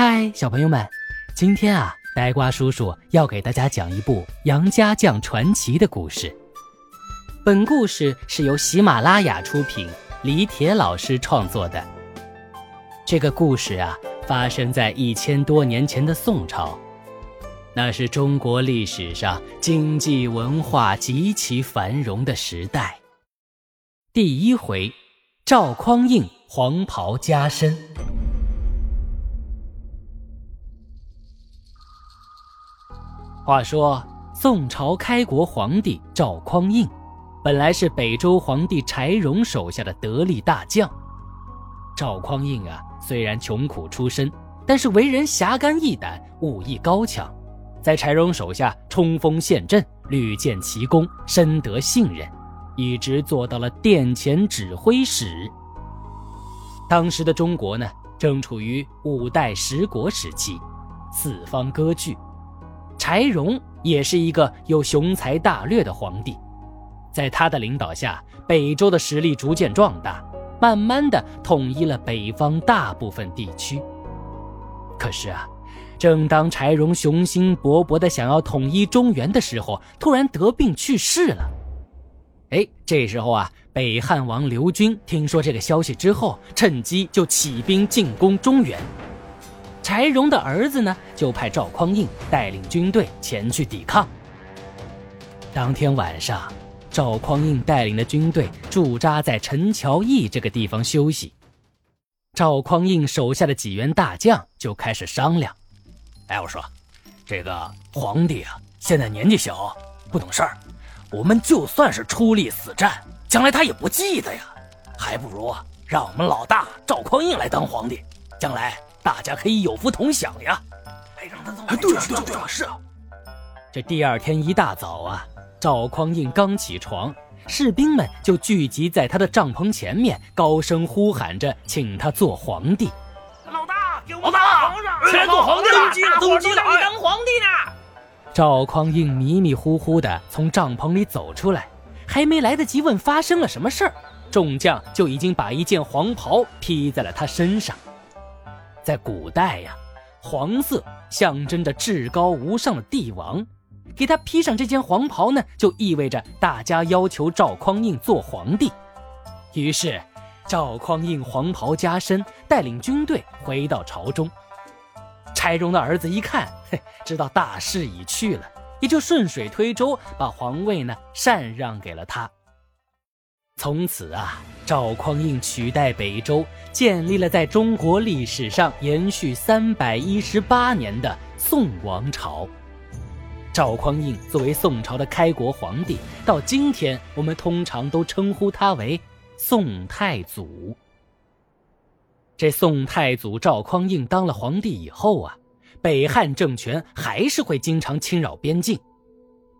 嗨，小朋友们，今天啊，呆瓜叔叔要给大家讲一部杨家将传奇的故事。本故事是由喜马拉雅出品，李铁老师创作的。这个故事啊，发生在一千多年前的宋朝，那是中国历史上经济文化极其繁荣的时代。第一回，赵匡胤黄袍加身。话说，宋朝开国皇帝赵匡胤，本来是北周皇帝柴荣手下的得力大将。赵匡胤啊，虽然穷苦出身，但是为人侠肝义胆，武艺高强，在柴荣手下冲锋陷阵，屡建奇功，深得信任，一直做到了殿前指挥使。当时的中国呢，正处于五代十国时期，四方割据。柴荣也是一个有雄才大略的皇帝，在他的领导下，北周的实力逐渐壮大，慢慢的统一了北方大部分地区。可是啊，正当柴荣雄心勃勃的想要统一中原的时候，突然得病去世了。哎，这时候啊，北汉王刘军听说这个消息之后，趁机就起兵进攻中原。柴荣的儿子呢，就派赵匡胤带领军队前去抵抗。当天晚上，赵匡胤带领的军队驻扎在陈桥驿这个地方休息。赵匡胤手下的几员大将就开始商量：“哎，我说，这个皇帝啊，现在年纪小，不懂事儿，我们就算是出力死战，将来他也不记得呀。还不如让我们老大赵匡胤来当皇帝，将来……”大家可以有福同享呀！哎，让他走。对啊，对啊，对啊，是啊。这第二天一大早啊，赵匡胤刚起床，士兵们就聚集在他的帐篷前面，高声呼喊着，请他做皇帝。老大，给我老大，起来做皇帝登基了，登基了，你当皇帝呢。赵匡胤迷迷糊糊的从帐篷里走出来，还没来得及问发生了什么事儿，众将就已经把一件黄袍披在了他身上。在古代呀，黄色象征着至高无上的帝王，给他披上这件黄袍呢，就意味着大家要求赵匡胤做皇帝。于是，赵匡胤黄袍加身，带领军队回到朝中。柴荣的儿子一看，嘿，知道大势已去了，也就顺水推舟，把皇位呢禅让给了他。从此啊，赵匡胤取代北周，建立了在中国历史上延续三百一十八年的宋王朝。赵匡胤作为宋朝的开国皇帝，到今天我们通常都称呼他为宋太祖。这宋太祖赵匡胤当了皇帝以后啊，北汉政权还是会经常侵扰边境。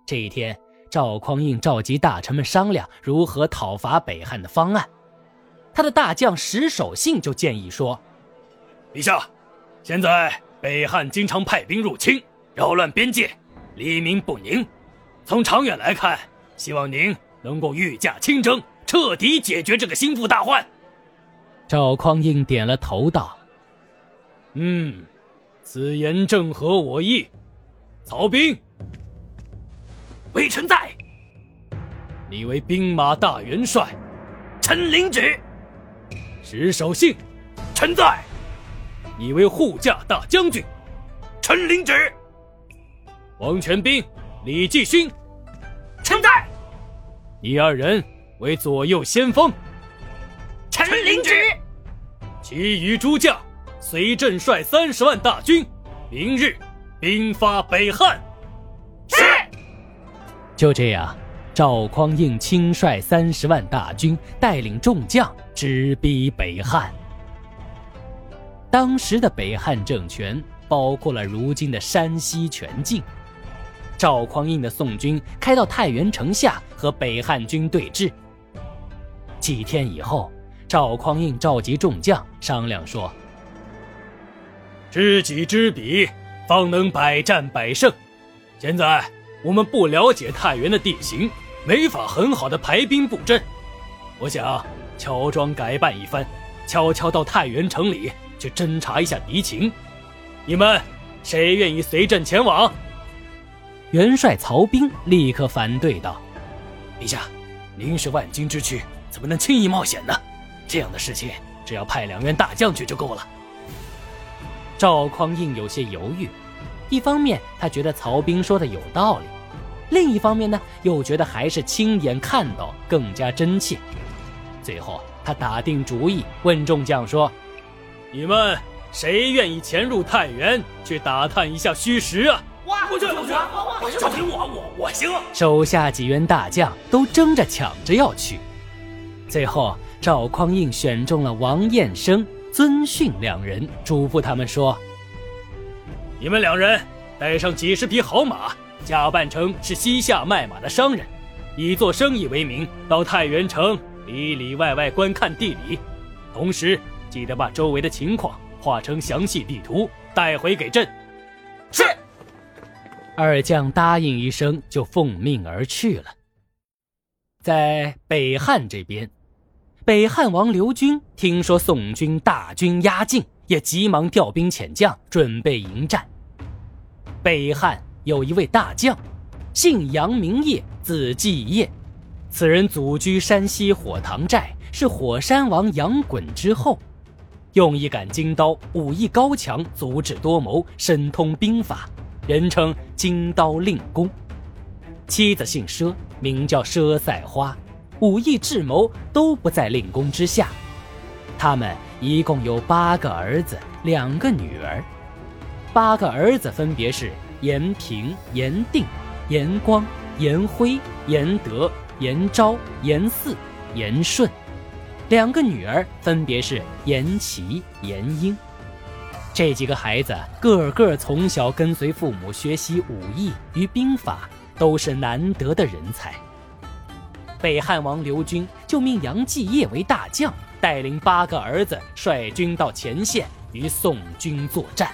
这一天。赵匡胤召集大臣们商量如何讨伐北汉的方案，他的大将石守信就建议说：“陛下，现在北汉经常派兵入侵，扰乱边界，黎民不宁。从长远来看，希望您能够御驾亲征，彻底解决这个心腹大患。”赵匡胤点了头道：“嗯，此言正合我意。曹兵。”微臣在。你为兵马大元帅，臣领旨。石守信，臣在。你为护驾大将军，臣领旨。王全斌、李继勋，臣在。你二人为左右先锋，臣领旨。其余诸将随朕率三十万大军，明日兵发北汉。是就这样，赵匡胤亲率三十万大军，带领众将直逼北汉。当时的北汉政权包括了如今的山西全境。赵匡胤的宋军开到太原城下，和北汉军对峙。几天以后，赵匡胤召集众将商量说：“知己知彼，方能百战百胜。现在。”我们不了解太原的地形，没法很好的排兵布阵。我想乔装改扮一番，悄悄到太原城里去侦查一下敌情。你们谁愿意随朕前往？元帅曹兵立刻反对道：“陛下，您是万金之躯，怎么能轻易冒险呢？这样的事情，只要派两员大将去就够了。”赵匡胤有些犹豫，一方面他觉得曹兵说的有道理，另一方面呢，又觉得还是亲眼看到更加真切。最后，他打定主意，问众将说：“你们谁愿意潜入太原去打探一下虚实啊？”我去，我去，我就凭我，我我行。手下几员大将都争着抢着要去。最后，赵匡胤选中了王彦生、尊训两人，嘱咐他们说：“你们两人带上几十匹好马，假扮成是西夏卖马的商人，以做生意为名，到太原城里里外外观看地理，同时记得把周围的情况画成详细地图带回给朕。”是。二将答应一声，就奉命而去了。在北汉这边，北汉王刘军听说宋军大军压境，也急忙调兵遣将，准备迎战。北汉有一位大将，姓杨，名业，字继业，此人祖居山西火塘寨，是火山王杨滚之后，用一杆金刀，武艺高强，足智多谋，深通兵法。人称金刀令公，妻子姓佘，名叫佘赛花，武艺智谋都不在令公之下。他们一共有八个儿子，两个女儿。八个儿子分别是严平、严定、严光、严辉、严德、严昭、严嗣、严顺；两个女儿分别是严琦、严英。这几个孩子个个从小跟随父母学习武艺与兵法，都是难得的人才。北汉王刘军就命杨继业为大将，带领八个儿子率军到前线与宋军作战。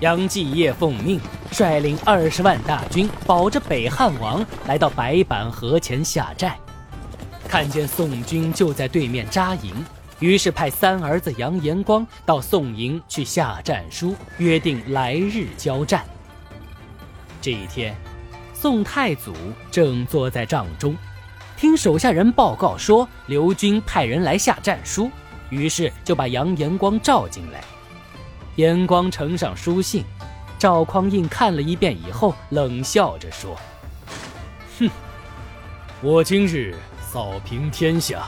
杨继业奉命率领二十万大军，保着北汉王来到白板河前下寨，看见宋军就在对面扎营。于是派三儿子杨延光到宋营去下战书，约定来日交战。这一天，宋太祖正坐在帐中，听手下人报告说刘军派人来下战书，于是就把杨延光召进来。延光呈上书信，赵匡胤看了一遍以后，冷笑着说：“哼，我今日扫平天下。”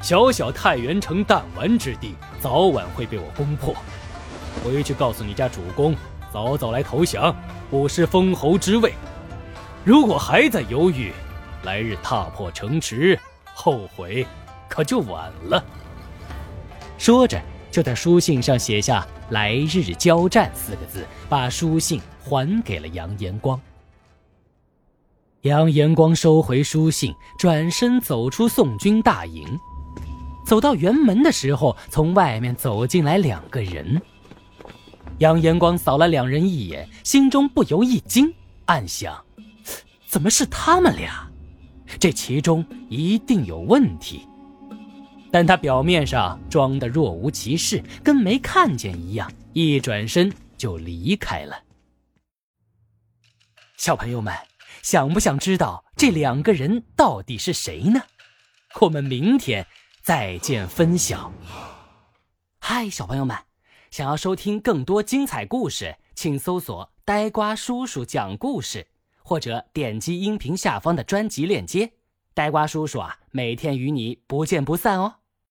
小小太原城弹丸之地，早晚会被我攻破。回去告诉你家主公，早早来投降，不失封侯之位。如果还在犹豫，来日踏破城池，后悔可就晚了。说着，就在书信上写下“来日交战”四个字，把书信还给了杨延光。杨延光收回书信，转身走出宋军大营。走到辕门的时候，从外面走进来两个人。杨延光扫了两人一眼，心中不由一惊，暗想：怎么是他们俩？这其中一定有问题。但他表面上装的若无其事，跟没看见一样，一转身就离开了。小朋友们，想不想知道这两个人到底是谁呢？我们明天。再见，分享。嗨，小朋友们，想要收听更多精彩故事，请搜索“呆瓜叔叔讲故事”，或者点击音频下方的专辑链接。呆瓜叔叔啊，每天与你不见不散哦。